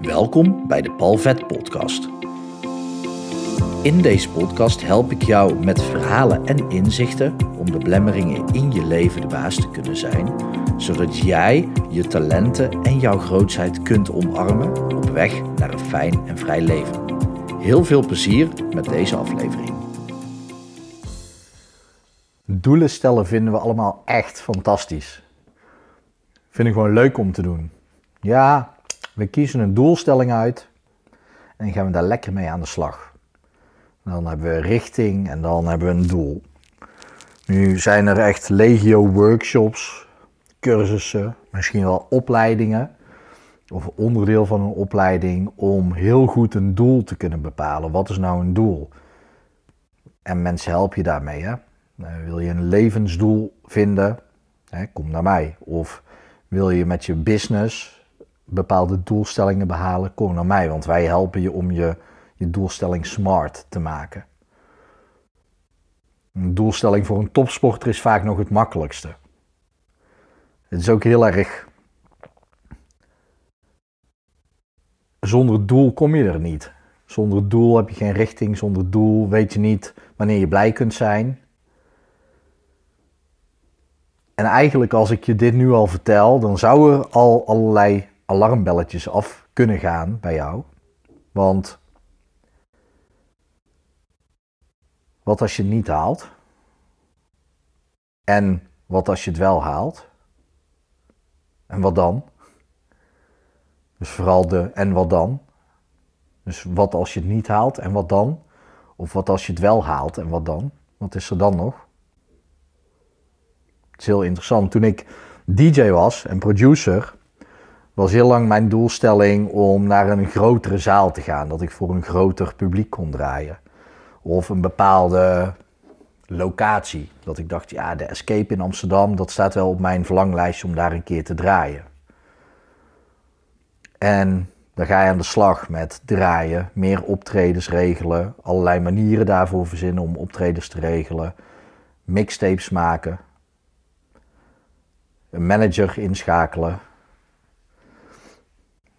Welkom bij de Palvet Podcast. In deze podcast help ik jou met verhalen en inzichten om de belemmeringen in je leven de baas te kunnen zijn, zodat jij je talenten en jouw grootheid kunt omarmen op weg naar een fijn en vrij leven. Heel veel plezier met deze aflevering. Doelen stellen vinden we allemaal echt fantastisch. Vind ik gewoon leuk om te doen. Ja, we kiezen een doelstelling uit en gaan we daar lekker mee aan de slag. Dan hebben we richting en dan hebben we een doel. Nu zijn er echt legio workshops, cursussen, misschien wel opleidingen of onderdeel van een opleiding om heel goed een doel te kunnen bepalen. Wat is nou een doel? En mensen helpen je daarmee. Hè? Nou, wil je een levensdoel vinden? Kom naar mij. Of wil je met je business bepaalde doelstellingen behalen, kom naar mij, want wij helpen je om je, je doelstelling smart te maken. Een doelstelling voor een topsporter is vaak nog het makkelijkste. Het is ook heel erg. Zonder doel kom je er niet. Zonder doel heb je geen richting. Zonder doel weet je niet wanneer je blij kunt zijn. En eigenlijk, als ik je dit nu al vertel, dan zou er al allerlei alarmbelletjes af kunnen gaan bij jou. Want wat als je het niet haalt? En wat als je het wel haalt? En wat dan? Dus vooral de en wat dan? Dus wat als je het niet haalt en wat dan? Of wat als je het wel haalt en wat dan? Wat is er dan nog? Het is heel interessant. Toen ik DJ was en producer, was heel lang mijn doelstelling om naar een grotere zaal te gaan. Dat ik voor een groter publiek kon draaien. Of een bepaalde locatie. Dat ik dacht, ja, de Escape in Amsterdam, dat staat wel op mijn verlanglijstje om daar een keer te draaien. En dan ga je aan de slag met draaien, meer optredens regelen, allerlei manieren daarvoor verzinnen om optredens te regelen, mixtapes maken, een manager inschakelen,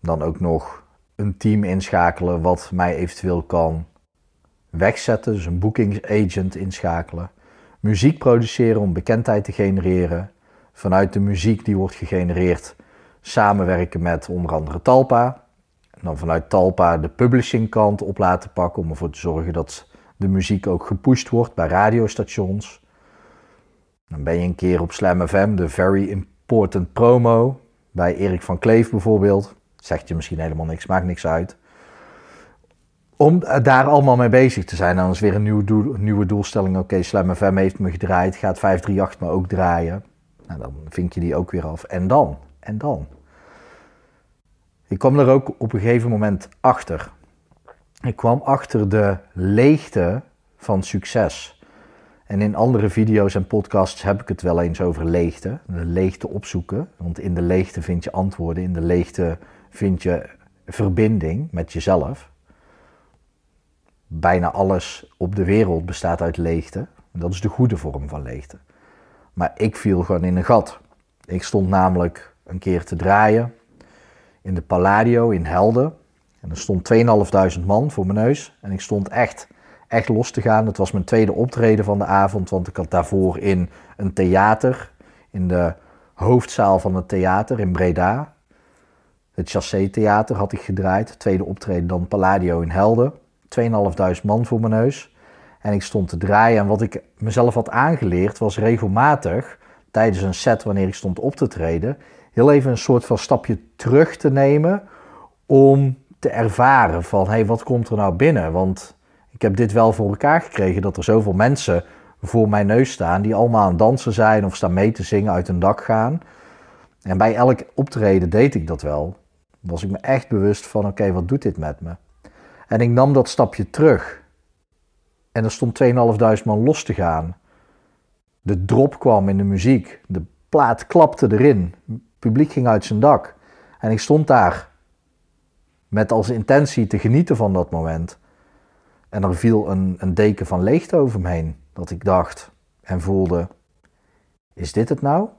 dan ook nog een team inschakelen wat mij eventueel kan wegzetten. Dus een bookingsagent inschakelen. Muziek produceren om bekendheid te genereren. Vanuit de muziek die wordt gegenereerd samenwerken met onder andere Talpa. En dan vanuit Talpa de publishing kant op laten pakken om ervoor te zorgen dat de muziek ook gepusht wordt bij radiostations. Dan ben je een keer op Slam FM, de Very Important Promo, bij Erik van Kleef bijvoorbeeld. Zegt je misschien helemaal niks, maakt niks uit. Om daar allemaal mee bezig te zijn. Dan is weer een nieuwe doelstelling. Oké, okay, Slam FM heeft me gedraaid. Gaat 538 me ook draaien. Nou, dan vink je die ook weer af. En dan? En dan? Ik kwam er ook op een gegeven moment achter. Ik kwam achter de leegte van succes. En in andere video's en podcasts heb ik het wel eens over leegte. De leegte opzoeken. Want in de leegte vind je antwoorden. In de leegte vind je verbinding met jezelf. Bijna alles op de wereld bestaat uit leegte. Dat is de goede vorm van leegte. Maar ik viel gewoon in een gat. Ik stond namelijk een keer te draaien in de Palladio in Helden. En er stond 2.500 man voor mijn neus. En ik stond echt, echt los te gaan. Het was mijn tweede optreden van de avond, want ik had daarvoor in een theater, in de hoofdzaal van het theater in Breda, het Chassé Theater had ik gedraaid. Tweede optreden dan Palladio in Helden. 2.500 man voor mijn neus. En ik stond te draaien. En wat ik mezelf had aangeleerd was regelmatig tijdens een set wanneer ik stond op te treden. Heel even een soort van stapje terug te nemen om te ervaren van hé, hey, wat komt er nou binnen? Want ik heb dit wel voor elkaar gekregen dat er zoveel mensen voor mijn neus staan die allemaal aan het dansen zijn of staan mee te zingen uit een dak gaan. En bij elk optreden deed ik dat wel was ik me echt bewust van, oké, wat doet dit met me? En ik nam dat stapje terug. En er stond 2.500 man los te gaan. De drop kwam in de muziek. De plaat klapte erin. Het publiek ging uit zijn dak. En ik stond daar met als intentie te genieten van dat moment. En er viel een, een deken van leegte over me heen. Dat ik dacht en voelde: is dit het nou?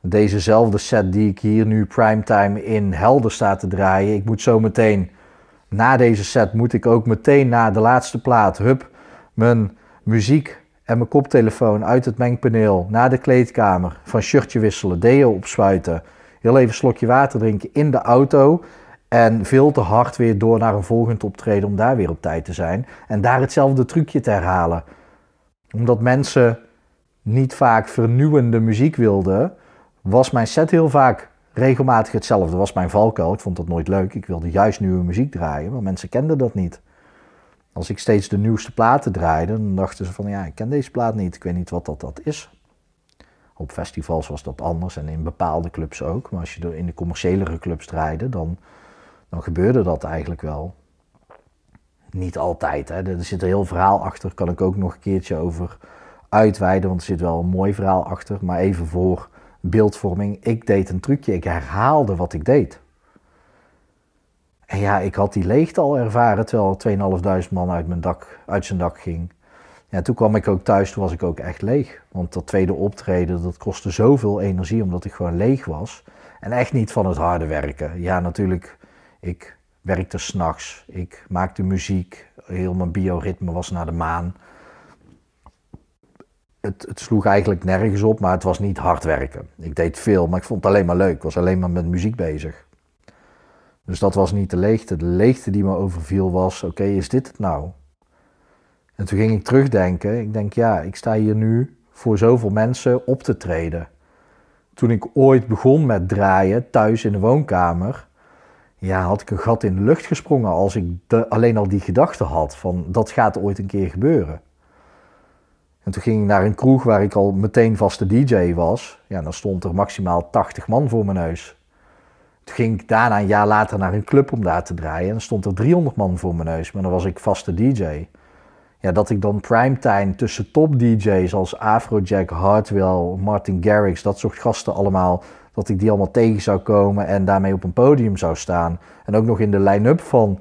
Dezezelfde set die ik hier nu primetime in helder sta te draaien. Ik moet zo meteen, na deze set, moet ik ook meteen na de laatste plaat, hup, mijn muziek en mijn koptelefoon uit het mengpaneel naar de kleedkamer. Van shirtje wisselen, deo opspuiten, heel even een slokje water drinken in de auto. En veel te hard weer door naar een volgend optreden om daar weer op tijd te zijn. En daar hetzelfde trucje te herhalen. Omdat mensen niet vaak vernieuwende muziek wilden, was mijn set heel vaak regelmatig hetzelfde. Was mijn valkuil. Ik vond dat nooit leuk. Ik wilde juist nieuwe muziek draaien, maar mensen kenden dat niet. Als ik steeds de nieuwste platen draaide, dan dachten ze van ja, ik ken deze plaat niet. Ik weet niet wat dat, dat is. Op festivals was dat anders en in bepaalde clubs ook. Maar als je in de commerciëlere clubs draaide, dan, dan gebeurde dat eigenlijk wel. Niet altijd. Hè. Er zit een heel verhaal achter. Kan ik ook nog een keertje over uitweiden. Want er zit wel een mooi verhaal achter. Maar even voor beeldvorming. Ik deed een trucje. Ik herhaalde wat ik deed. En ja, ik had die leegte al ervaren terwijl 2.500 man uit, mijn dak, uit zijn dak ging. Ja, toen kwam ik ook thuis, toen was ik ook echt leeg. Want dat tweede optreden, dat kostte zoveel energie omdat ik gewoon leeg was. En echt niet van het harde werken. Ja, natuurlijk, ik werkte s'nachts. Ik maakte muziek. Heel mijn bioritme was naar de maan. Het, het, sloeg eigenlijk nergens op, maar het was niet hard werken. Ik deed veel, maar ik vond het alleen maar leuk. Ik was alleen maar met muziek bezig. Dus dat was niet de leegte. De leegte die me overviel was: oké, is dit het nou? En toen ging ik terugdenken. Ik denk, ja, ik sta hier nu voor zoveel mensen op te treden. Toen ik ooit begon met draaien, thuis in de woonkamer, ja, had ik een gat in de lucht gesprongen als ik alleen al die gedachte had van dat gaat ooit een keer gebeuren. En toen ging ik naar een kroeg waar ik al meteen vaste DJ was. Ja, dan stond er maximaal 80 man voor mijn neus. Toen ging ik daarna een jaar later naar een club om daar te draaien. En dan stond er 300 man voor mijn neus, maar dan was ik vaste DJ. Ja, dat ik dan primetime tussen top DJ's als Afrojack, Hartwell, Martin Garrix, dat soort gasten allemaal, dat ik die allemaal tegen zou komen en daarmee op een podium zou staan. En ook nog in de line-up van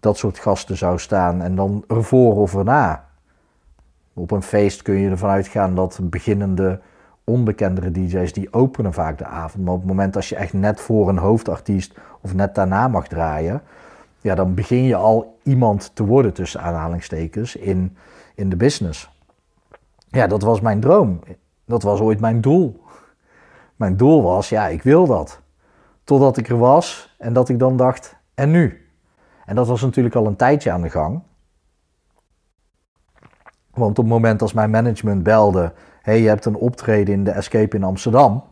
dat soort gasten zou staan en dan ervoor of erna. Op een feest kun je ervan uitgaan dat beginnende onbekendere DJ's die openen vaak de avond. Maar op het moment als je echt net voor een hoofdartiest of net daarna mag draaien, ja, dan begin je al iemand te worden tussen aanhalingstekens in, in de business. Ja, dat was mijn droom. Dat was ooit mijn doel. Mijn doel was, ja, ik wil dat. Totdat ik er was en dat ik dan dacht, en nu? En dat was natuurlijk al een tijdje aan de gang. Want op het moment als mijn management belde hey, je hebt een optreden in de Escape in Amsterdam,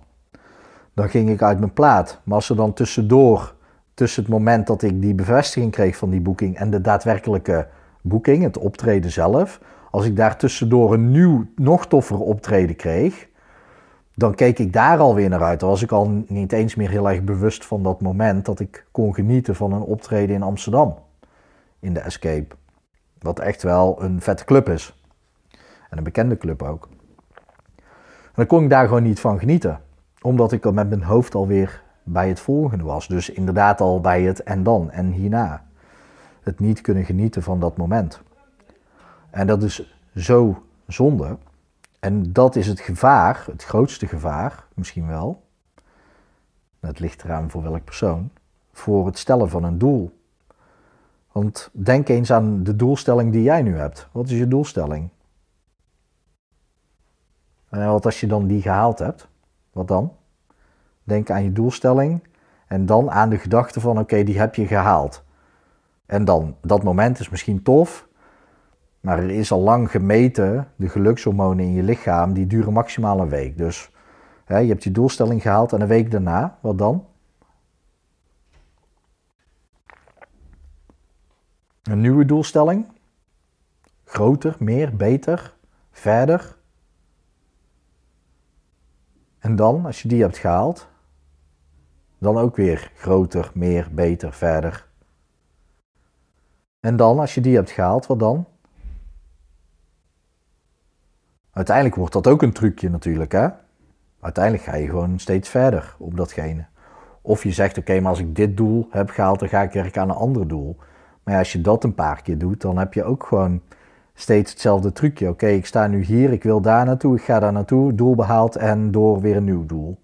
dan ging ik uit mijn plaat. Maar als er dan tussendoor, tussen het moment dat ik die bevestiging kreeg van die boeking en de daadwerkelijke boeking, het optreden zelf, als ik daar tussendoor een nieuw, nog toffer optreden kreeg, dan keek ik daar alweer naar uit. Dan was ik al niet eens meer heel erg bewust van dat moment dat ik kon genieten van een optreden in Amsterdam, in de Escape. Wat echt wel een vette club is. En een bekende club ook dan kon ik daar gewoon niet van genieten. Omdat ik al met mijn hoofd alweer bij het volgende was. Dus inderdaad al bij het en dan en hierna. Het niet kunnen genieten van dat moment. En dat is zo zonde. En dat is het gevaar, het grootste gevaar misschien wel. Het ligt eraan voor welk persoon. Voor het stellen van een doel. Want denk eens aan de doelstelling die jij nu hebt. Wat is je doelstelling? En wat als je dan die gehaald hebt? Wat dan? Denk aan je doelstelling en dan aan de gedachte van oké, die heb je gehaald. En dan, dat moment is misschien tof, maar er is al lang gemeten, de gelukshormonen in je lichaam, die duren maximaal een week. Dus hè, je hebt je doelstelling gehaald en een week daarna, wat dan? Een nieuwe doelstelling? Groter, meer, beter, verder? En dan, als je die hebt gehaald, dan ook weer groter, meer, beter, verder. En dan, als je die hebt gehaald, wat dan? Uiteindelijk wordt dat ook een trucje natuurlijk, hè? Uiteindelijk ga je gewoon steeds verder op datgene. Of je zegt, oké, maar als ik dit doel heb gehaald, dan ga ik werken aan een ander doel. Maar als je dat een paar keer doet, dan heb je ook gewoon steeds hetzelfde trucje. Oké, ik sta nu hier, ik wil daar naartoe, ik ga daar naartoe, doel behaald en door weer een nieuw doel.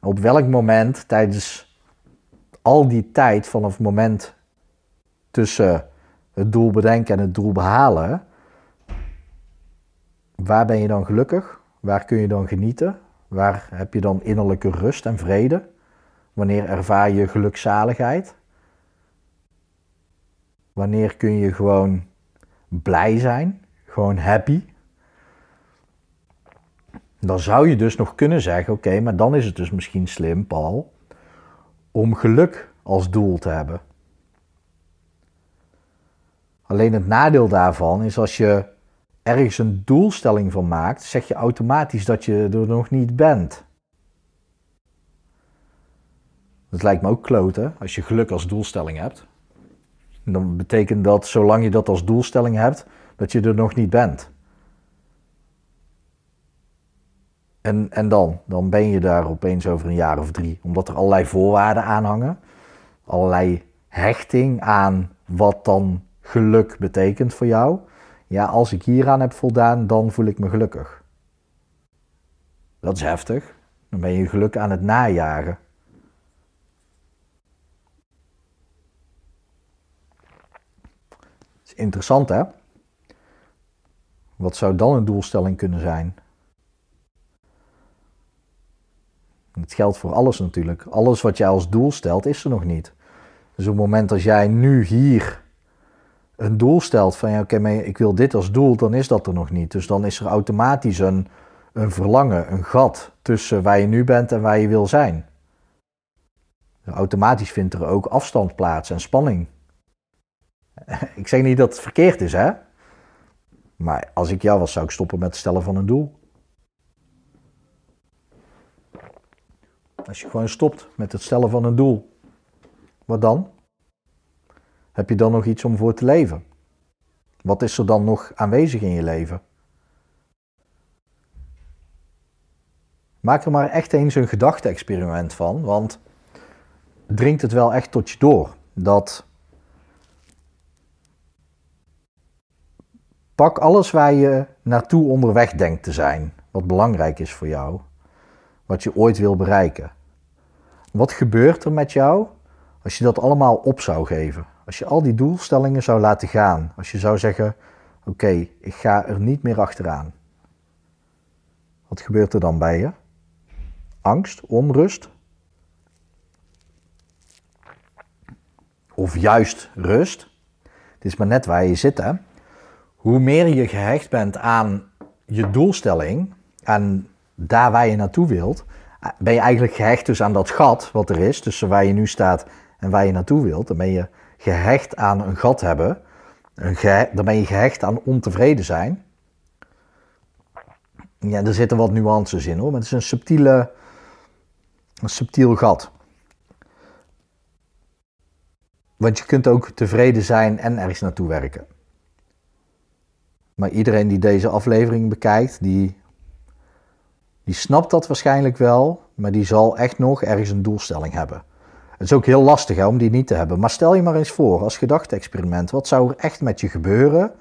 Op welk moment tijdens al die tijd vanaf het moment tussen het doel bedenken en het doel behalen, waar ben je dan gelukkig? Waar kun je dan genieten? Waar heb je dan innerlijke rust en vrede? Wanneer ervaar je gelukzaligheid? Wanneer kun je gewoon blij zijn? Gewoon happy? Dan zou je dus nog kunnen zeggen: oké, maar dan is het dus misschien slim, Paul, om geluk als doel te hebben. Alleen het nadeel daarvan is als je ergens een doelstelling van maakt, zeg je automatisch dat je er nog niet bent. Dat lijkt me ook kloten als je geluk als doelstelling hebt. Dan betekent dat zolang je dat als doelstelling hebt, dat je er nog niet bent. En, en dan? Dan ben je daar opeens over een jaar of drie. Omdat er allerlei voorwaarden aan hangen. Allerlei hechting aan wat dan geluk betekent voor jou. Ja, als ik hieraan heb voldaan, dan voel ik me gelukkig. Dat is heftig. Dan ben je geluk aan het najagen. Interessant hè? Wat zou dan een doelstelling kunnen zijn? Het geldt voor alles natuurlijk. Alles wat jij als doel stelt, is er nog niet. Dus op het moment dat jij nu hier een doel stelt van ja, oké, ik wil dit als doel, dan is dat er nog niet. Dus dan is er automatisch een, een verlangen, een gat tussen waar je nu bent en waar je wil zijn. automatisch vindt er ook afstand plaats en spanning. Ik zeg niet dat het verkeerd is, hè? Maar als ik jou was, zou ik stoppen met het stellen van een doel. Als je gewoon stopt met het stellen van een doel, wat dan? Heb je dan nog iets om voor te leven? Wat is er dan nog aanwezig in je leven? Maak er maar echt eens een gedachte-experiment van, want dringt het wel echt tot je door dat pak alles waar je naartoe onderweg denkt te zijn, wat belangrijk is voor jou, wat je ooit wil bereiken. Wat gebeurt er met jou als je dat allemaal op zou geven? Als je al die doelstellingen zou laten gaan, als je zou zeggen: Oké, ik ga er niet meer achteraan. Wat gebeurt er dan bij je? Angst, onrust? Of juist rust? Het is maar net waar je zit, hè? Hoe meer je gehecht bent aan je doelstelling, aan daar waar je naartoe wilt, ben je eigenlijk gehecht dus aan dat gat wat er is tussen waar je nu staat en waar je naartoe wilt. Dan ben je gehecht aan een gat hebben. Een dan ben je gehecht aan ontevreden zijn. Ja, er zitten wat nuances in hoor, maar het is een, subtiele, een subtiel gat. Want je kunt ook tevreden zijn en ergens naartoe werken. Maar iedereen die deze aflevering bekijkt, die, die snapt dat waarschijnlijk wel, maar die zal echt nog ergens een doelstelling hebben. Het is ook heel lastig hè, om die niet te hebben. Maar stel je maar eens voor, als gedachte-experiment, wat zou er echt met je gebeuren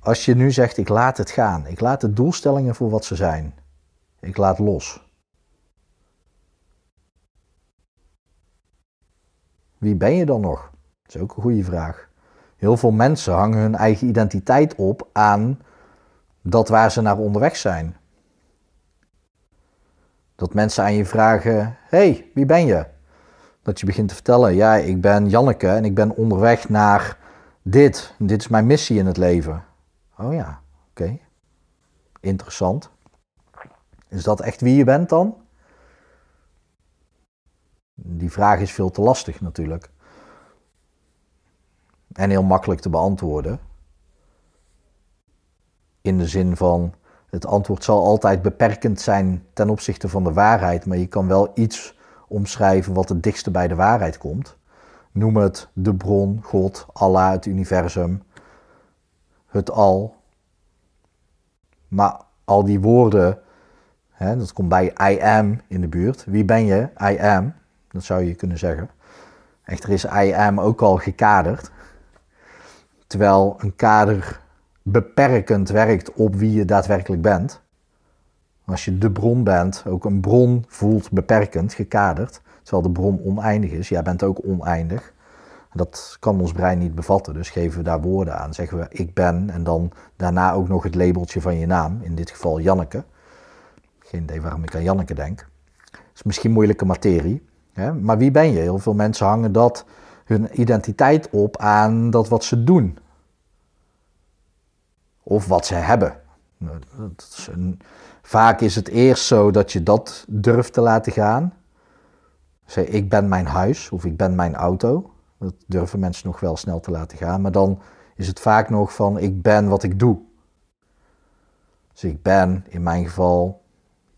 als je nu zegt: ik laat het gaan, ik laat de doelstellingen voor wat ze zijn, ik laat los. Wie ben je dan nog? Dat is ook een goede vraag. Heel veel mensen hangen hun eigen identiteit op aan dat waar ze naar onderweg zijn. Dat mensen aan je vragen: hey, wie ben je? Dat je begint te vertellen: ja, ik ben Janneke en ik ben onderweg naar dit. Dit is mijn missie in het leven. Oh ja, oké. Interessant. Is dat echt wie je bent dan? Die vraag is veel te lastig natuurlijk en heel makkelijk te beantwoorden. In de zin van het antwoord zal altijd beperkend zijn ten opzichte van de waarheid, maar je kan wel iets omschrijven wat het dichtste bij de waarheid komt. Noem het de bron, God, Allah, het universum, het al. Maar al die woorden, hè, dat komt bij I am in de buurt. Wie ben je? I am. Dat zou je kunnen zeggen. Echter is I am ook al gekaderd. Terwijl een kader beperkend werkt op wie je daadwerkelijk bent. Als je de bron bent, ook een bron voelt beperkend, gekaderd, terwijl de bron oneindig is. Jij bent ook oneindig. Dat kan ons brein niet bevatten, dus geven we daar woorden aan. Zeggen we ik ben en dan daarna ook nog het labeltje van je naam, in dit geval Janneke. Geen idee waarom ik aan Janneke denk. Dat is misschien moeilijke materie. Hè? Maar wie ben je? Heel veel mensen hangen dat hun identiteit op aan dat wat ze doen. Of wat ze hebben. Nou, vaak is het eerst zo dat je dat durft te laten gaan. Zeg, ik ben mijn huis of ik ben mijn auto. Dat durven mensen nog wel snel te laten gaan. Maar dan is het vaak nog van ik ben wat ik doe. Dus ik ben in mijn geval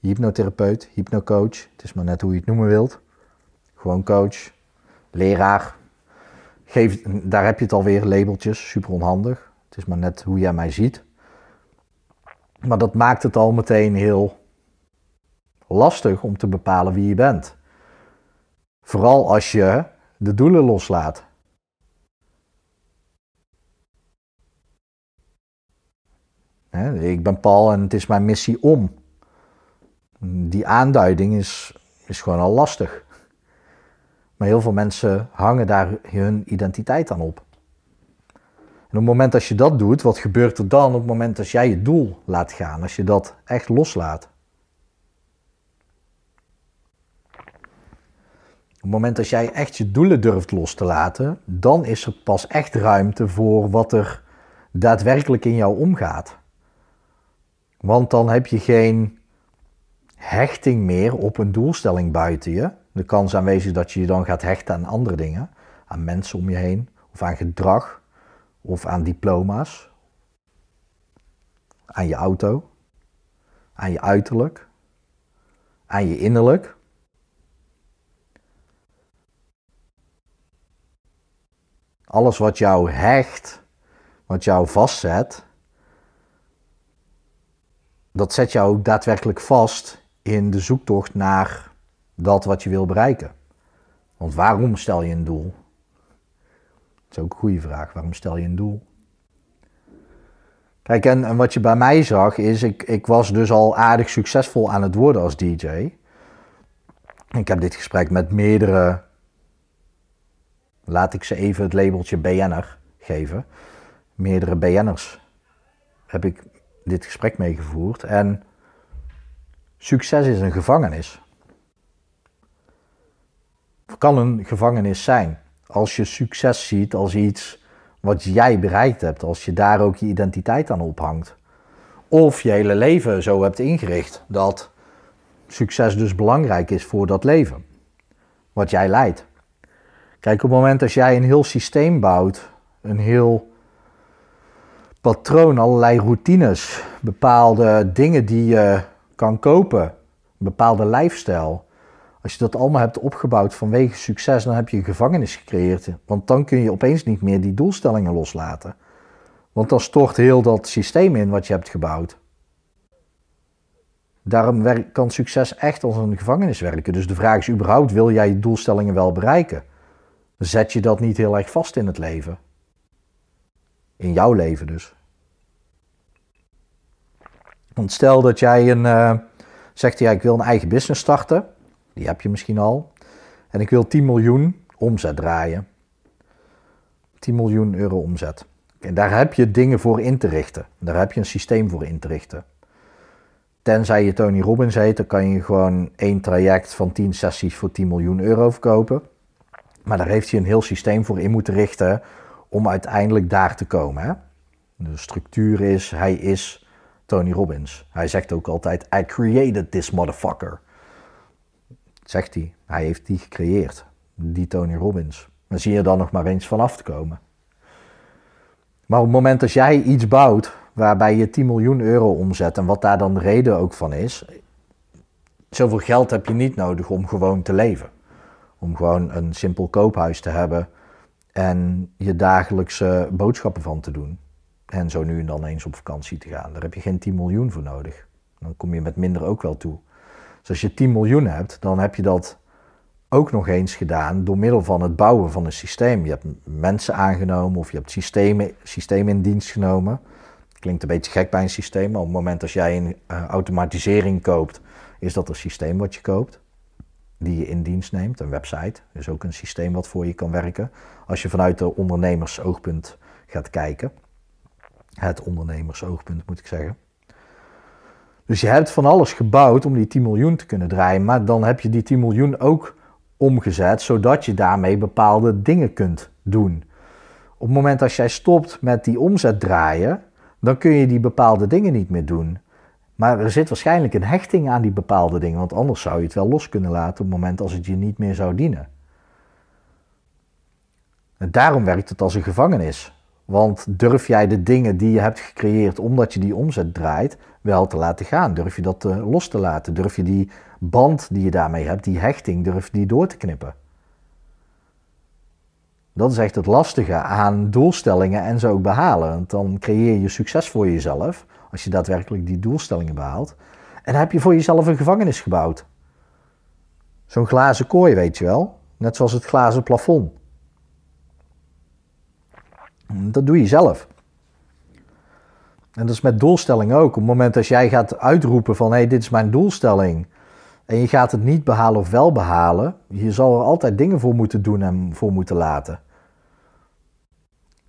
hypnotherapeut, hypnocoach. Het is maar net hoe je het noemen wilt. Gewoon coach, leraar. Geef, daar heb je het alweer, labeltjes, super onhandig. Het is maar net hoe jij mij ziet. Maar dat maakt het al meteen heel lastig om te bepalen wie je bent. Vooral als je de doelen loslaat. ik ben Paul en het is mijn missie om. Die aanduiding is, is gewoon al lastig. Maar heel veel mensen hangen daar hun identiteit aan op. En op het moment dat je dat doet, wat gebeurt er dan op het moment dat jij je doel laat gaan? Als je dat echt loslaat? Op het moment dat jij echt je doelen durft los te laten, dan is er pas echt ruimte voor wat er daadwerkelijk in jou omgaat. Want dan heb je geen hechting meer op een doelstelling buiten je. De kans aanwezig dat je je dan gaat hechten aan andere dingen, aan mensen om je heen of aan gedrag of aan diploma's, aan je auto, aan je uiterlijk, aan je innerlijk. Alles wat jou hecht, wat jou vastzet, dat zet jou daadwerkelijk vast in de zoektocht naar dat wat je wil bereiken. Want waarom stel je een doel? Dat is ook een goede vraag. Waarom stel je een doel? Kijk, en, en wat je bij mij zag is, ik, ik was dus al aardig succesvol aan het worden als DJ. Ik heb dit gesprek met meerdere laat ik ze even het labeltje BN'er geven. Meerdere BN'ers heb ik dit gesprek meegevoerd. En succes is een gevangenis. Kan een gevangenis zijn. Als je succes ziet als iets wat jij bereikt hebt. Als je daar ook je identiteit aan ophangt. Of je hele leven zo hebt ingericht dat succes dus belangrijk is voor dat leven. Wat jij leidt. Kijk, op het moment dat jij een heel systeem bouwt, een heel patroon, allerlei routines, bepaalde dingen die je kan kopen, een bepaalde lifestyle. Als je dat allemaal hebt opgebouwd vanwege succes, dan heb je een gevangenis gecreëerd. Want dan kun je opeens niet meer die doelstellingen loslaten. Want dan stort heel dat systeem in wat je hebt gebouwd. Daarom kan succes echt als een gevangenis werken. Dus de vraag is überhaupt, wil jij je doelstellingen wel bereiken? zet je dat niet heel erg vast in het leven. In jouw leven dus. Want stel dat jij een, uh, zegt, ja, ik wil een eigen business starten. Die heb je misschien al. En ik wil 10 miljoen omzet draaien. 10 miljoen euro omzet. En daar heb je dingen voor in te richten. Daar heb je een systeem voor in te richten. Tenzij je Tony Robbins heet, dan kan je gewoon één traject van 10 sessies voor 10 miljoen euro verkopen. Maar daar heeft hij een heel systeem voor in moeten richten om uiteindelijk daar te komen. Hè? De structuur is, hij is Tony Robbins. Hij zegt ook altijd, I created this motherfucker. Zegt hij. Hij heeft die gecreëerd. Die Tony Robbins. Dan zie je dan nog maar eens vanaf te komen. Maar op het moment dat jij iets bouwt waarbij je 10 miljoen euro omzet en wat daar dan de reden ook van is, zoveel geld heb je niet nodig om gewoon te leven. Om gewoon een simpel koophuis te hebben en je dagelijkse boodschappen van te doen. En zo nu en dan eens op vakantie te gaan. Daar heb je geen 10 miljoen voor nodig. Dan kom je met minder ook wel toe. Dus als je 10 miljoen hebt, dan heb je dat ook nog eens gedaan door middel van het bouwen van een systeem. Je hebt mensen aangenomen of je hebt systemen, systemen in dienst genomen. Klinkt een beetje gek bij een systeem, maar op het moment dat jij een uh, automatisering koopt, is dat een systeem wat je koopt, die je in dienst neemt. Een website is ook een systeem wat voor je kan werken. Als je vanuit de ondernemersoogpunt gaat kijken. Het ondernemersoogpunt moet ik zeggen. Dus je hebt van alles gebouwd om die 10 miljoen te kunnen draaien, maar dan heb je die 10 miljoen ook omgezet, zodat je daarmee bepaalde dingen kunt doen. Op het moment dat jij stopt met die omzet draaien, dan kun je die bepaalde dingen niet meer doen. Maar er zit waarschijnlijk een hechting aan die bepaalde dingen, want anders zou je het wel los kunnen laten op het moment als het je niet meer zou dienen. En daarom werkt het als een gevangenis. Want durf jij de dingen die je hebt gecreëerd omdat je die omzet draait, wel te laten gaan? Durf je dat uh, los te laten? Durf je die band die je daarmee hebt, die hechting, durf die door te knippen? Dat is echt het lastige aan doelstellingen en ze ook behalen. Want dan creëer je succes voor jezelf als je daadwerkelijk die doelstellingen behaalt. En dan heb je voor jezelf een gevangenis gebouwd. Zo'n glazen kooi, weet je wel. Net zoals het glazen plafond. Dat doe je zelf. En dat is met doelstellingen ook. Op het moment dat jij gaat uitroepen van hé, hey, dit is mijn doelstelling. En je gaat het niet behalen of wel behalen. Je zal er altijd dingen voor moeten doen en voor moeten laten.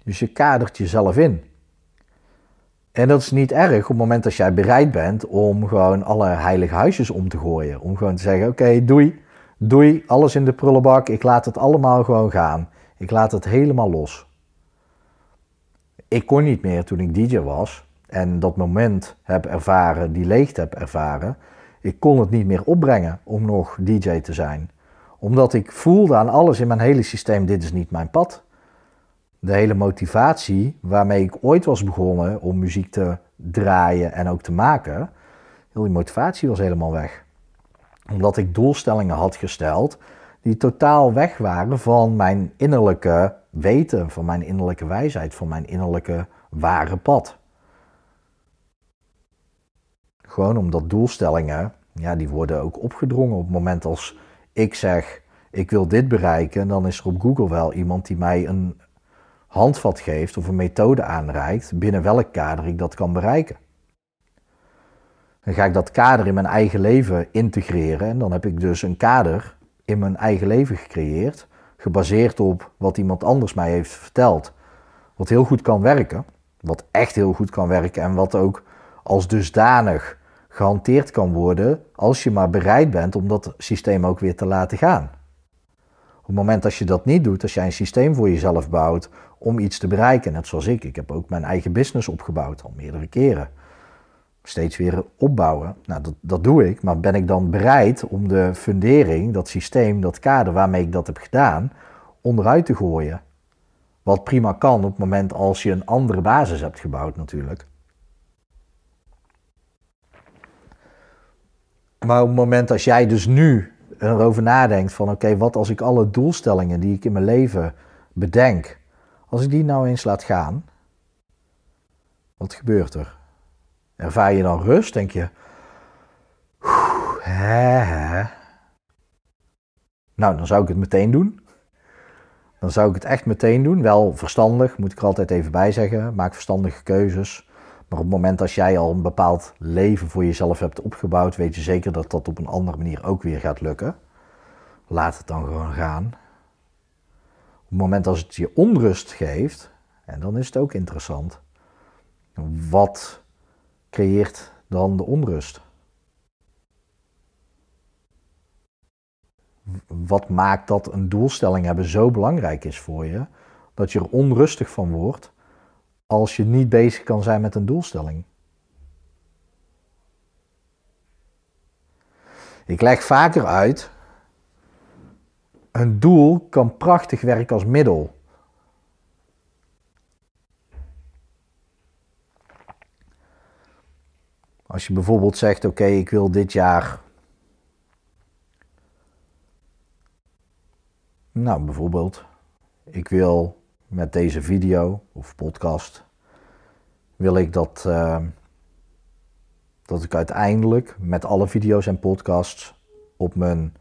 Dus je kadert jezelf in. En dat is niet erg op het moment dat jij bereid bent om gewoon alle heilige huisjes om te gooien. Om gewoon te zeggen, oké, doei, doei, alles in de prullenbak. Ik laat het allemaal gewoon gaan. Ik laat het helemaal los. Ik kon niet meer toen ik DJ was en dat moment heb ervaren, die leegte heb ervaren. Ik kon het niet meer opbrengen om nog DJ te zijn. Omdat ik voelde aan alles in mijn hele systeem, dit is niet mijn pad de hele motivatie waarmee ik ooit was begonnen om muziek te draaien en ook te maken, heel die motivatie was helemaal weg. Omdat ik doelstellingen had gesteld die totaal weg waren van mijn innerlijke weten, van mijn innerlijke wijsheid, van mijn innerlijke ware pad. Gewoon omdat doelstellingen, ja, die worden ook opgedrongen op het moment als ik zeg, ik wil dit bereiken, dan is er op Google wel iemand die mij een handvat geeft of een methode aanreikt binnen welk kader ik dat kan bereiken. Dan ga ik dat kader in mijn eigen leven integreren en dan heb ik dus een kader in mijn eigen leven gecreëerd, gebaseerd op wat iemand anders mij heeft verteld, wat heel goed kan werken, wat echt heel goed kan werken en wat ook als dusdanig gehanteerd kan worden als je maar bereid bent om dat systeem ook weer te laten gaan. Op het moment dat je dat niet doet, als jij een systeem voor jezelf bouwt om iets te bereiken. Net zoals ik. Ik heb ook mijn eigen business opgebouwd, al meerdere keren. Steeds weer opbouwen. Nou, dat, dat doe ik. Maar ben ik dan bereid om de fundering, dat systeem, dat kader waarmee ik dat heb gedaan, onderuit te gooien? Wat prima kan op het moment als je een andere basis hebt gebouwd natuurlijk. Maar op het moment als jij dus nu erover nadenkt van oké, wat als ik alle doelstellingen die ik in mijn leven bedenk, als ik die nou eens laat gaan, wat gebeurt er? Ervaar je dan rust? Denk je, hè, hè. Nou, dan zou ik het meteen doen. Dan zou ik het echt meteen doen. Wel verstandig, moet ik er altijd even bij zeggen. Maak verstandige keuzes. Maar op het moment dat jij al een bepaald leven voor jezelf hebt opgebouwd, weet je zeker dat dat op een andere manier ook weer gaat lukken. Laat het dan gewoon gaan het moment als het je onrust geeft, en dan is het ook interessant, wat creëert dan de onrust? Wat maakt dat een doelstelling hebben zo belangrijk is voor je, dat je er onrustig van wordt als je niet bezig kan zijn met een doelstelling? Ik leg vaker uit een doel kan prachtig werken als middel. Als je bijvoorbeeld zegt: Oké, ik wil dit jaar. Nou, bijvoorbeeld, ik wil met deze video of podcast. Wil ik dat, uh, dat ik uiteindelijk met alle video's en podcasts op mijn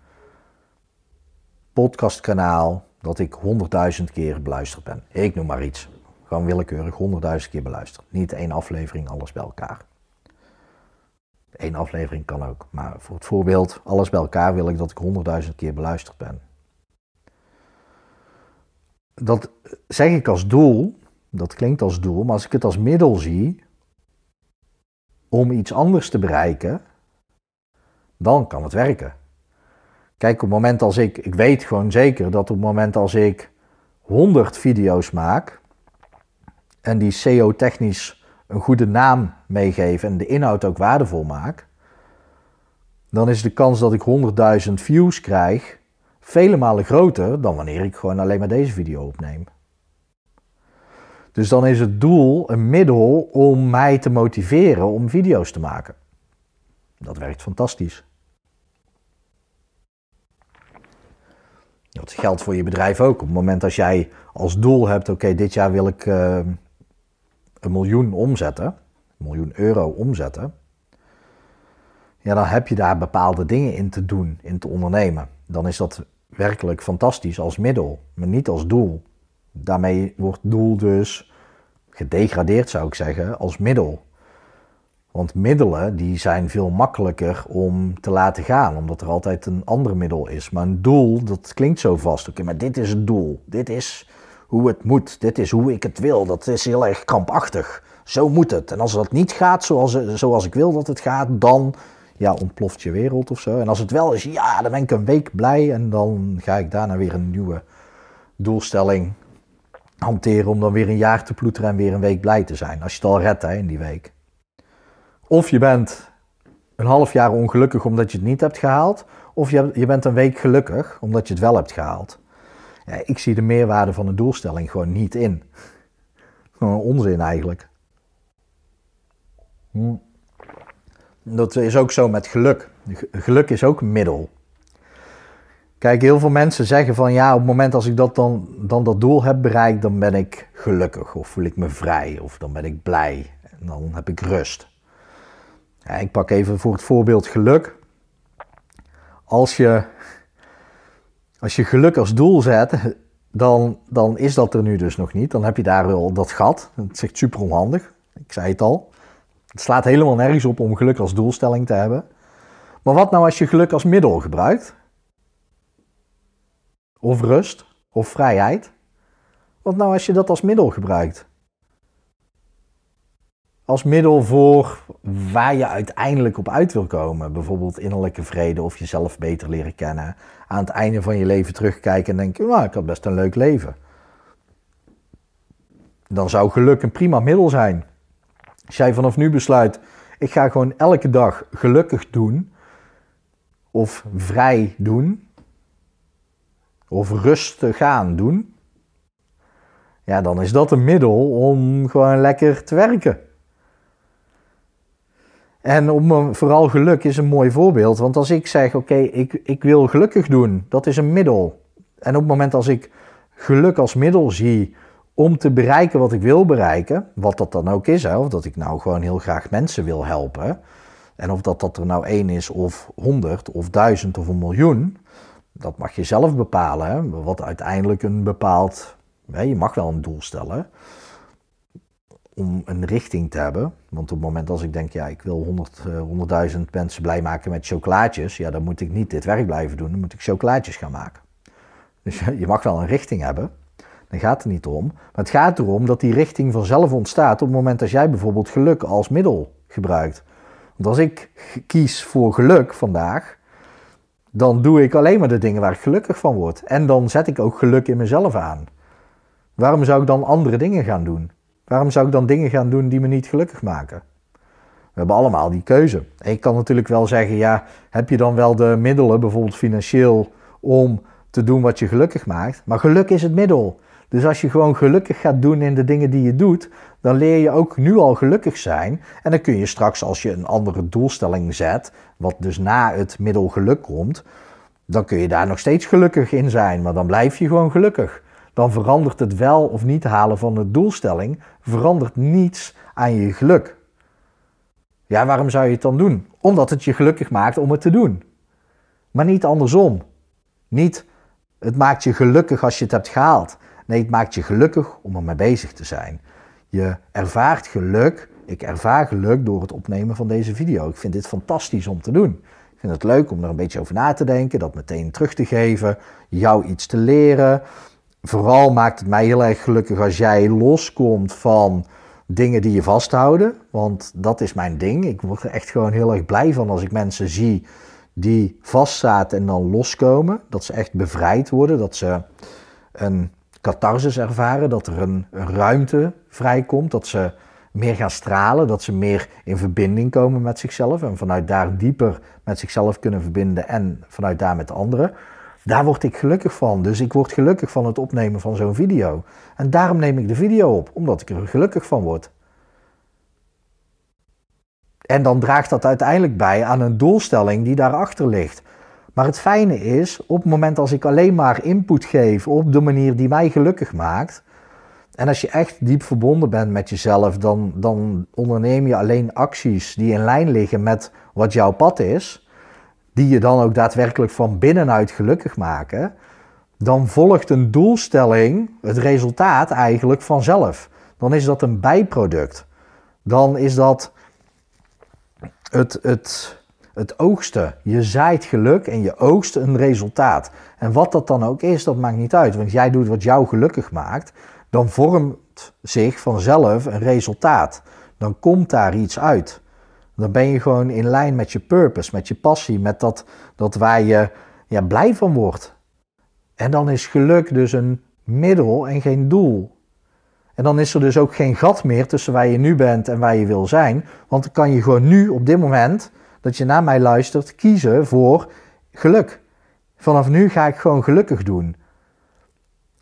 podcastkanaal dat ik 100.000 keer beluisterd ben. Ik noem maar iets. Gewoon willekeurig honderdduizend keer beluisterd. Niet één aflevering, alles bij elkaar. Eén aflevering kan ook. Maar voor het voorbeeld, alles bij elkaar wil ik dat ik honderdduizend keer beluisterd ben. Dat zeg ik als doel, dat klinkt als doel, maar als ik het als middel zie om iets anders te bereiken, dan kan het werken. Kijk, op het moment als ik, ik weet gewoon zeker dat op het moment als ik 100 video's maak en die SEO-technisch een goede naam meegeef en de inhoud ook waardevol maak, dan is de kans dat ik 100.000 views krijg vele malen groter dan wanneer ik gewoon alleen maar deze video opneem. Dus dan is het doel een middel om mij te motiveren om video's te maken. Dat werkt fantastisch. Dat geldt voor je bedrijf ook. Op het moment als jij als doel hebt, oké, dit jaar wil ik uh, een miljoen omzetten, een miljoen euro omzetten, ja, dan heb je daar bepaalde dingen in te doen, in te ondernemen. Dan is dat werkelijk fantastisch als middel, maar niet als doel. Daarmee wordt doel dus gedegradeerd, zou ik zeggen, als middel. Want middelen die zijn veel makkelijker om te laten gaan, omdat er altijd een ander middel is. Maar een doel, dat klinkt zo vast. Oké, maar dit is het doel. Dit is hoe het moet. Dit is hoe ik het wil. Dat is heel erg krampachtig. Zo moet het. En als dat niet gaat zoals, zoals ik wil dat het gaat, dan ja, ontploft je wereld of zo. En als het wel is, ja, dan ben ik een week blij. En dan ga ik daarna weer een nieuwe doelstelling hanteren om dan weer een jaar te ploeteren en weer een week blij te zijn. Als je het al redt hè, in die week. Of je bent een half jaar ongelukkig omdat je het niet hebt gehaald. Of je, je bent een week gelukkig omdat je het wel hebt gehaald. Ja, ik zie de meerwaarde van een doelstelling gewoon niet in. Gewoon onzin eigenlijk. Hm. Dat is ook zo met geluk. Geluk is ook middel. Kijk, heel veel mensen zeggen van ja, op het moment als ik dat dan, dan dat doel heb bereikt, dan ben ik gelukkig of voel ik me vrij of dan ben ik blij en dan heb ik rust. Ja, ik pak even voor het voorbeeld geluk. Als je, als je geluk als doel zet, dan, dan is dat er nu dus nog niet. Dan heb je daar wel dat gat. Dat is echt super onhandig. Ik zei het al. Het slaat helemaal nergens op om geluk als doelstelling te hebben. Maar wat nou als je geluk als middel gebruikt? Of rust? Of vrijheid? Wat nou als je dat als middel gebruikt? Als middel voor waar je uiteindelijk op uit wil komen. Bijvoorbeeld innerlijke vrede of jezelf beter leren kennen. Aan het einde van je leven terugkijken en denken, nou, ik had best een leuk leven. Dan zou geluk een prima middel zijn. Als jij vanaf nu besluit, ik ga gewoon elke dag gelukkig doen, of vrij doen, of rustig gaan doen, ja, dan is dat een middel om gewoon lekker te werken. En om, vooral geluk is een mooi voorbeeld, want als ik zeg, oké, ik, ik wil gelukkig doen, dat is een middel. En op het moment als ik geluk als middel zie om te bereiken wat ik wil bereiken, wat dat dan ook is, of dat ik nou gewoon heel graag mensen wil helpen, en of dat, dat er nou één is, of honderd, of duizend, of een miljoen, dat mag je zelf bepalen. Hè, wat uiteindelijk een bepaald, je mag wel een doel stellen, om een richting te hebben. Want op het moment als ik denk, ja, ik wil 100, 100.000 eh, mensen blij maken met chocolaatjes, ja, dan moet ik niet dit werk blijven doen, dan moet ik chocolaatjes gaan maken. Dus je mag wel een richting hebben. Dan gaat het niet om. Maar het gaat erom dat die richting vanzelf ontstaat op het moment dat jij bijvoorbeeld geluk als middel gebruikt. Want als ik kies voor geluk vandaag, dan doe ik alleen maar de dingen waar ik gelukkig van word. En dan zet ik ook geluk in mezelf aan. Waarom zou ik dan andere dingen gaan doen? Waarom zou ik dan dingen gaan doen die me niet gelukkig maken? We hebben allemaal die keuze. ik kan natuurlijk wel zeggen, ja, heb je dan wel de middelen, bijvoorbeeld financieel, om te doen wat je gelukkig maakt? Maar geluk is het middel. Dus als je gewoon gelukkig gaat doen in de dingen die je doet, dan leer je ook nu al gelukkig zijn. En dan kun je straks, als je een andere doelstelling zet, wat dus na het middel geluk komt, dan kun je daar nog steeds gelukkig in zijn. Maar dan blijf je gewoon gelukkig. Dan verandert het wel of niet halen van de doelstelling, verandert niets aan je geluk. Ja, waarom zou je het dan doen? Omdat het je gelukkig maakt om het te doen. Maar niet andersom. Niet, het maakt je gelukkig als je het hebt gehaald. Nee, het maakt je gelukkig om ermee bezig te zijn. Je ervaart geluk. Ik ervaar geluk door het opnemen van deze video. Ik vind dit fantastisch om te doen. Ik vind het leuk om er een beetje over na te denken, dat meteen terug te geven, jou iets te leren. Vooral maakt het mij heel erg gelukkig als jij loskomt van dingen die je vasthouden. Want dat is mijn ding. Ik word er echt gewoon heel erg blij van als ik mensen zie die vastzaten en dan loskomen. Dat ze echt bevrijd worden. Dat ze een catharsis ervaren. Dat er een, een ruimte vrijkomt. Dat ze meer gaan stralen. Dat ze meer in verbinding komen met zichzelf. En vanuit daar dieper met zichzelf kunnen verbinden. En vanuit daar met anderen. Daar word ik gelukkig van. Dus ik word gelukkig van het opnemen van zo'n video. En daarom neem ik de video op, omdat ik er gelukkig van word. En dan draagt dat uiteindelijk bij aan een doelstelling die daarachter ligt. Maar het fijne is, op het moment als ik alleen maar input geef op de manier die mij gelukkig maakt. En als je echt diep verbonden bent met jezelf, dan, dan onderneem je alleen acties die in lijn liggen met wat jouw pad is die je dan ook daadwerkelijk van binnenuit gelukkig maken, dan volgt een doelstelling, het resultaat eigenlijk vanzelf. Dan is dat een bijproduct. Dan is dat het, het, het oogsten. Je zaait geluk en je oogst een resultaat. En wat dat dan ook is, dat maakt niet uit. Want jij doet wat jou gelukkig maakt, dan vormt zich vanzelf een resultaat. Dan komt daar iets uit. Dan ben je gewoon in lijn met je purpose, met je passie, met dat, dat waar je ja, blij van wordt. En dan is geluk dus een middel en geen doel. En dan is er dus ook geen gat meer tussen waar je nu bent en waar je wil zijn. Want dan kan je gewoon nu, op dit moment, dat je naar mij luistert, kiezen voor geluk. Vanaf nu ga ik gewoon gelukkig doen.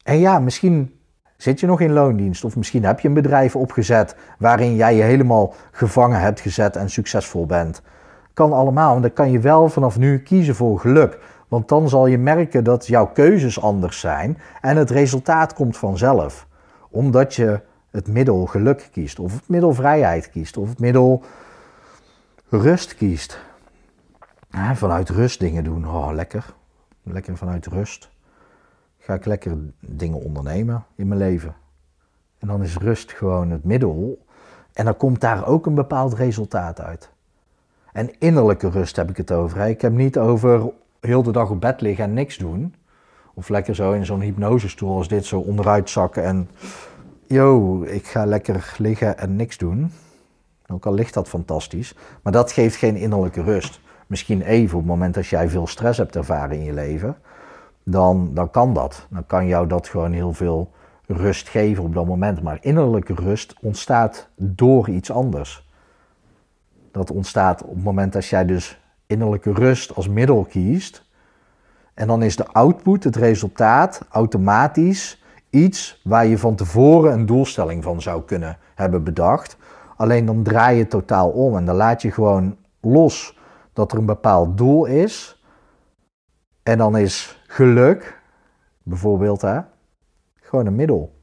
En ja, misschien Zit je nog in loondienst of misschien heb je een bedrijf opgezet waarin jij je helemaal gevangen hebt gezet en succesvol bent? Kan allemaal, en dan kan je wel vanaf nu kiezen voor geluk. Want dan zal je merken dat jouw keuzes anders zijn en het resultaat komt vanzelf. Omdat je het middel geluk kiest, of het middel vrijheid kiest, of het middel rust kiest. vanuit rust dingen doen, oh lekker. Lekker vanuit rust ga ik lekker dingen ondernemen in mijn leven. En dan is rust gewoon het middel. En dan komt daar ook een bepaald resultaat uit. En innerlijke rust heb ik het over. Ik heb niet over heel de dag op bed liggen en niks doen. Of lekker zo in zo'n hypnosestoel als dit zo onderuit zakken en... Yo, ik ga lekker liggen en niks doen. Ook al ligt dat fantastisch. Maar dat geeft geen innerlijke rust. Misschien even op het moment dat jij veel stress hebt ervaren in je leven dan, dan kan dat. Dan kan jou dat gewoon heel veel rust geven op dat moment. Maar innerlijke rust ontstaat door iets anders. Dat ontstaat op het moment dat jij dus innerlijke rust als middel kiest. En dan is de output, het resultaat, automatisch iets waar je van tevoren een doelstelling van zou kunnen hebben bedacht. Alleen dan draai je totaal om en dan laat je gewoon los dat er een bepaald doel is. En dan is geluk, bijvoorbeeld, hè, gewoon een middel.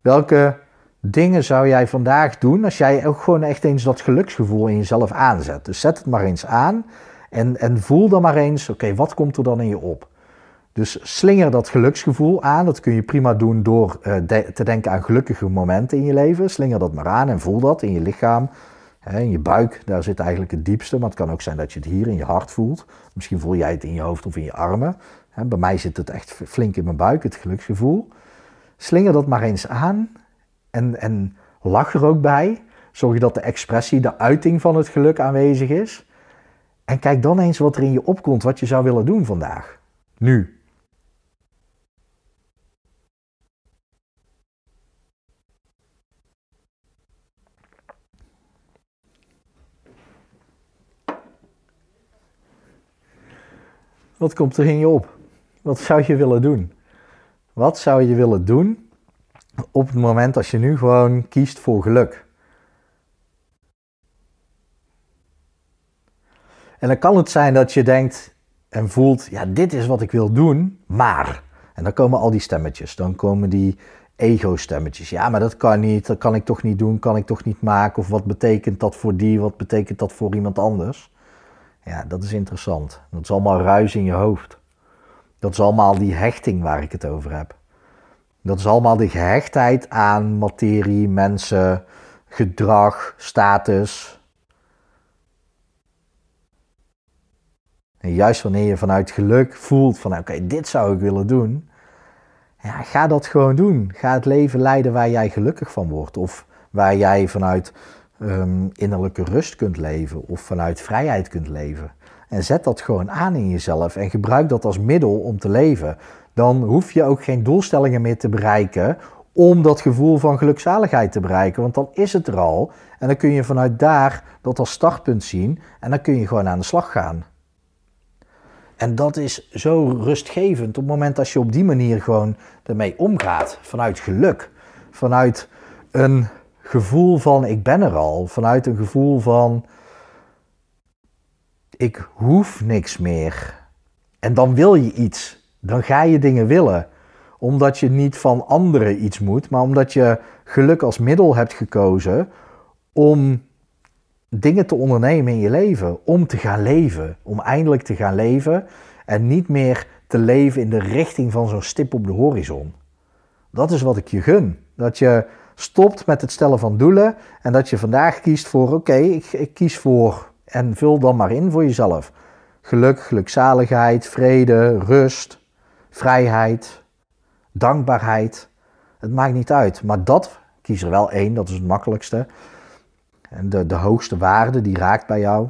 Welke dingen zou jij vandaag doen als jij ook gewoon echt eens dat geluksgevoel in jezelf aanzet? Dus zet het maar eens aan en, en voel dan maar eens, oké, wat komt er dan in je op? Dus slinger dat geluksgevoel aan. Dat kun je prima doen door uh, te denken aan gelukkige momenten in je leven. Slinger dat maar aan en voel dat in je lichaam. In je buik, daar zit eigenlijk het diepste, maar het kan ook zijn dat je het hier in je hart voelt. Misschien voel jij het in je hoofd of in je armen. Bij mij zit het echt flink in mijn buik, het geluksgevoel. Slinger dat maar eens aan en, en lach er ook bij. Zorg dat de expressie, de uiting van het geluk aanwezig is. En kijk dan eens wat er in je opkomt, wat je zou willen doen vandaag. Nu. Wat komt er in je op? Wat zou je willen doen? Wat zou je willen doen op het moment als je nu gewoon kiest voor geluk? En dan kan het zijn dat je denkt en voelt, ja, dit is wat ik wil doen, maar. En dan komen al die stemmetjes, dan komen die ego-stemmetjes. Ja, maar dat kan niet, dat kan ik toch niet doen, kan ik toch niet maken. Of wat betekent dat voor die, wat betekent dat voor iemand anders? Ja, dat is interessant. Dat is allemaal ruis in je hoofd. Dat is allemaal die hechting waar ik het over heb. Dat is allemaal de gehechtheid aan materie, mensen, gedrag, status. En juist wanneer je vanuit geluk voelt van oké, dit zou ik willen doen. Ja, ga dat gewoon doen. Ga het leven leiden waar jij gelukkig van wordt. Of waar jij vanuit um, innerlijke rust kunt leven. Of vanuit vrijheid kunt leven. En zet dat gewoon aan in jezelf en gebruik dat als middel om te leven. Dan hoef je ook geen doelstellingen meer te bereiken om dat gevoel van gelukzaligheid te bereiken. Want dan is het er al. En dan kun je vanuit daar dat als startpunt zien. En dan kun je gewoon aan de slag gaan. En dat is zo rustgevend op het moment als je op die manier gewoon ermee omgaat. Vanuit geluk. Vanuit een gevoel van ik ben er al. Vanuit een gevoel van ik hoef niks meer. En dan wil je iets. Dan ga je dingen willen. Omdat je niet van anderen iets moet, maar omdat je geluk als middel hebt gekozen om dingen te ondernemen in je leven. Om te gaan leven. Om eindelijk te gaan leven. En niet meer te leven in de richting van zo'n stip op de horizon. Dat is wat ik je gun. Dat je stopt met het stellen van doelen en dat je vandaag kiest voor: oké, ik, ik kies voor en vul dan maar in voor jezelf. Geluk, gelukzaligheid, vrede, rust, vrijheid, dankbaarheid. Het maakt niet uit, maar dat, kies er wel één, dat is het makkelijkste. En de, de hoogste waarde die raakt bij jou.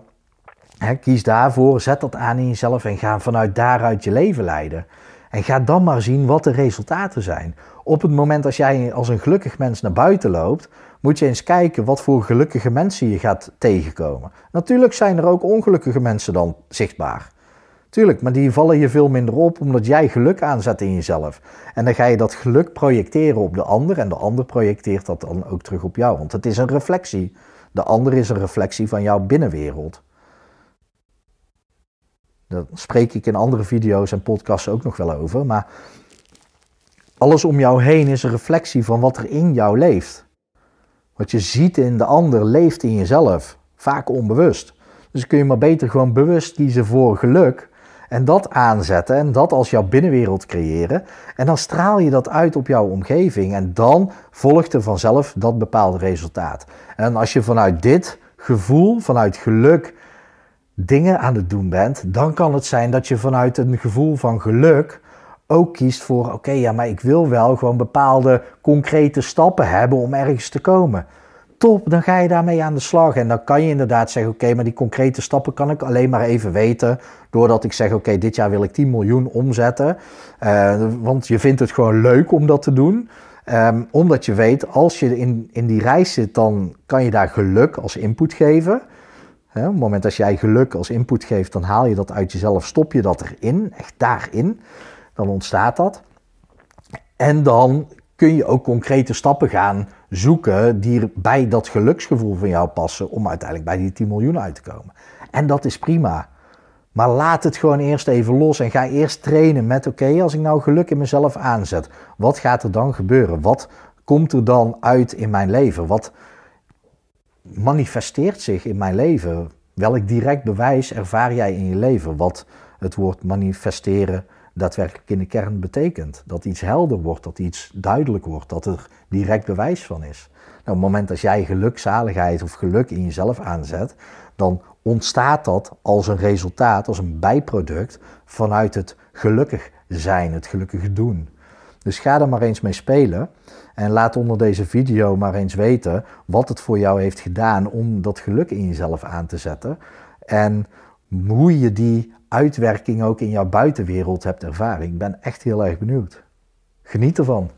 kies daarvoor, zet dat aan in jezelf en ga vanuit daaruit je leven leiden. En ga dan maar zien wat de resultaten zijn. Op het moment als jij als een gelukkig mens naar buiten loopt, moet je eens kijken wat voor gelukkige mensen je gaat tegenkomen. Natuurlijk zijn er ook ongelukkige mensen dan zichtbaar. Tuurlijk, maar die vallen je veel minder op omdat jij geluk aanzet in jezelf. En dan ga je dat geluk projecteren op de ander en de ander projecteert dat dan ook terug op jou. Want het is een reflectie. De ander is een reflectie van jouw binnenwereld. Daar spreek ik in andere video's en podcasts ook nog wel over. Maar alles om jou heen is een reflectie van wat er in jou leeft. Wat je ziet in de ander leeft in jezelf, vaak onbewust. Dus kun je maar beter gewoon bewust kiezen voor geluk en dat aanzetten en dat als jouw binnenwereld creëren. En dan straal je dat uit op jouw omgeving en dan volgt er vanzelf dat bepaalde resultaat. En als je vanuit dit gevoel, vanuit geluk, dingen aan het doen bent, dan kan het zijn dat je vanuit een gevoel van geluk ook kiest voor, oké, ja, maar ik wil wel gewoon bepaalde concrete stappen hebben om ergens te komen. Top, dan ga je daarmee aan de slag. En dan kan je inderdaad zeggen, oké, maar die concrete stappen kan ik alleen maar even weten. Doordat ik zeg, oké, dit jaar wil ik 10 miljoen omzetten. Uh, want je vindt het gewoon leuk om dat te doen. Um, omdat je weet, als je in, in die reis zit, dan kan je daar geluk als input geven. Op het moment dat jij geluk als input geeft, dan haal je dat uit jezelf, stop je dat erin, echt daarin dan ontstaat dat. En dan kun je ook concrete stappen gaan zoeken die bij dat geluksgevoel van jou passen om uiteindelijk bij die 10 miljoen uit te komen. En dat is prima. Maar laat het gewoon eerst even los en ga eerst trainen met: oké, als ik nou geluk in mezelf aanzet, wat gaat er dan gebeuren? Wat komt er dan uit in mijn leven? Wat manifesteert zich in mijn leven? Welk direct bewijs ervaar jij in je leven? Wat het woord manifesteren daadwerkelijk in de kern betekent. Dat iets helder wordt, dat iets duidelijk wordt, dat er direct bewijs van is. Nou, op het moment dat jij gelukzaligheid of geluk in jezelf aanzet, dan ontstaat dat als een resultaat, als een bijproduct vanuit het gelukkig zijn, het gelukkig doen. Dus ga er maar eens mee spelen en laat onder deze video maar eens weten wat het voor jou heeft gedaan om dat geluk in jezelf aan te zetten. En hoe je die uitwerking ook in jouw buitenwereld hebt ervaren. Ik ben echt heel erg benieuwd. Geniet ervan.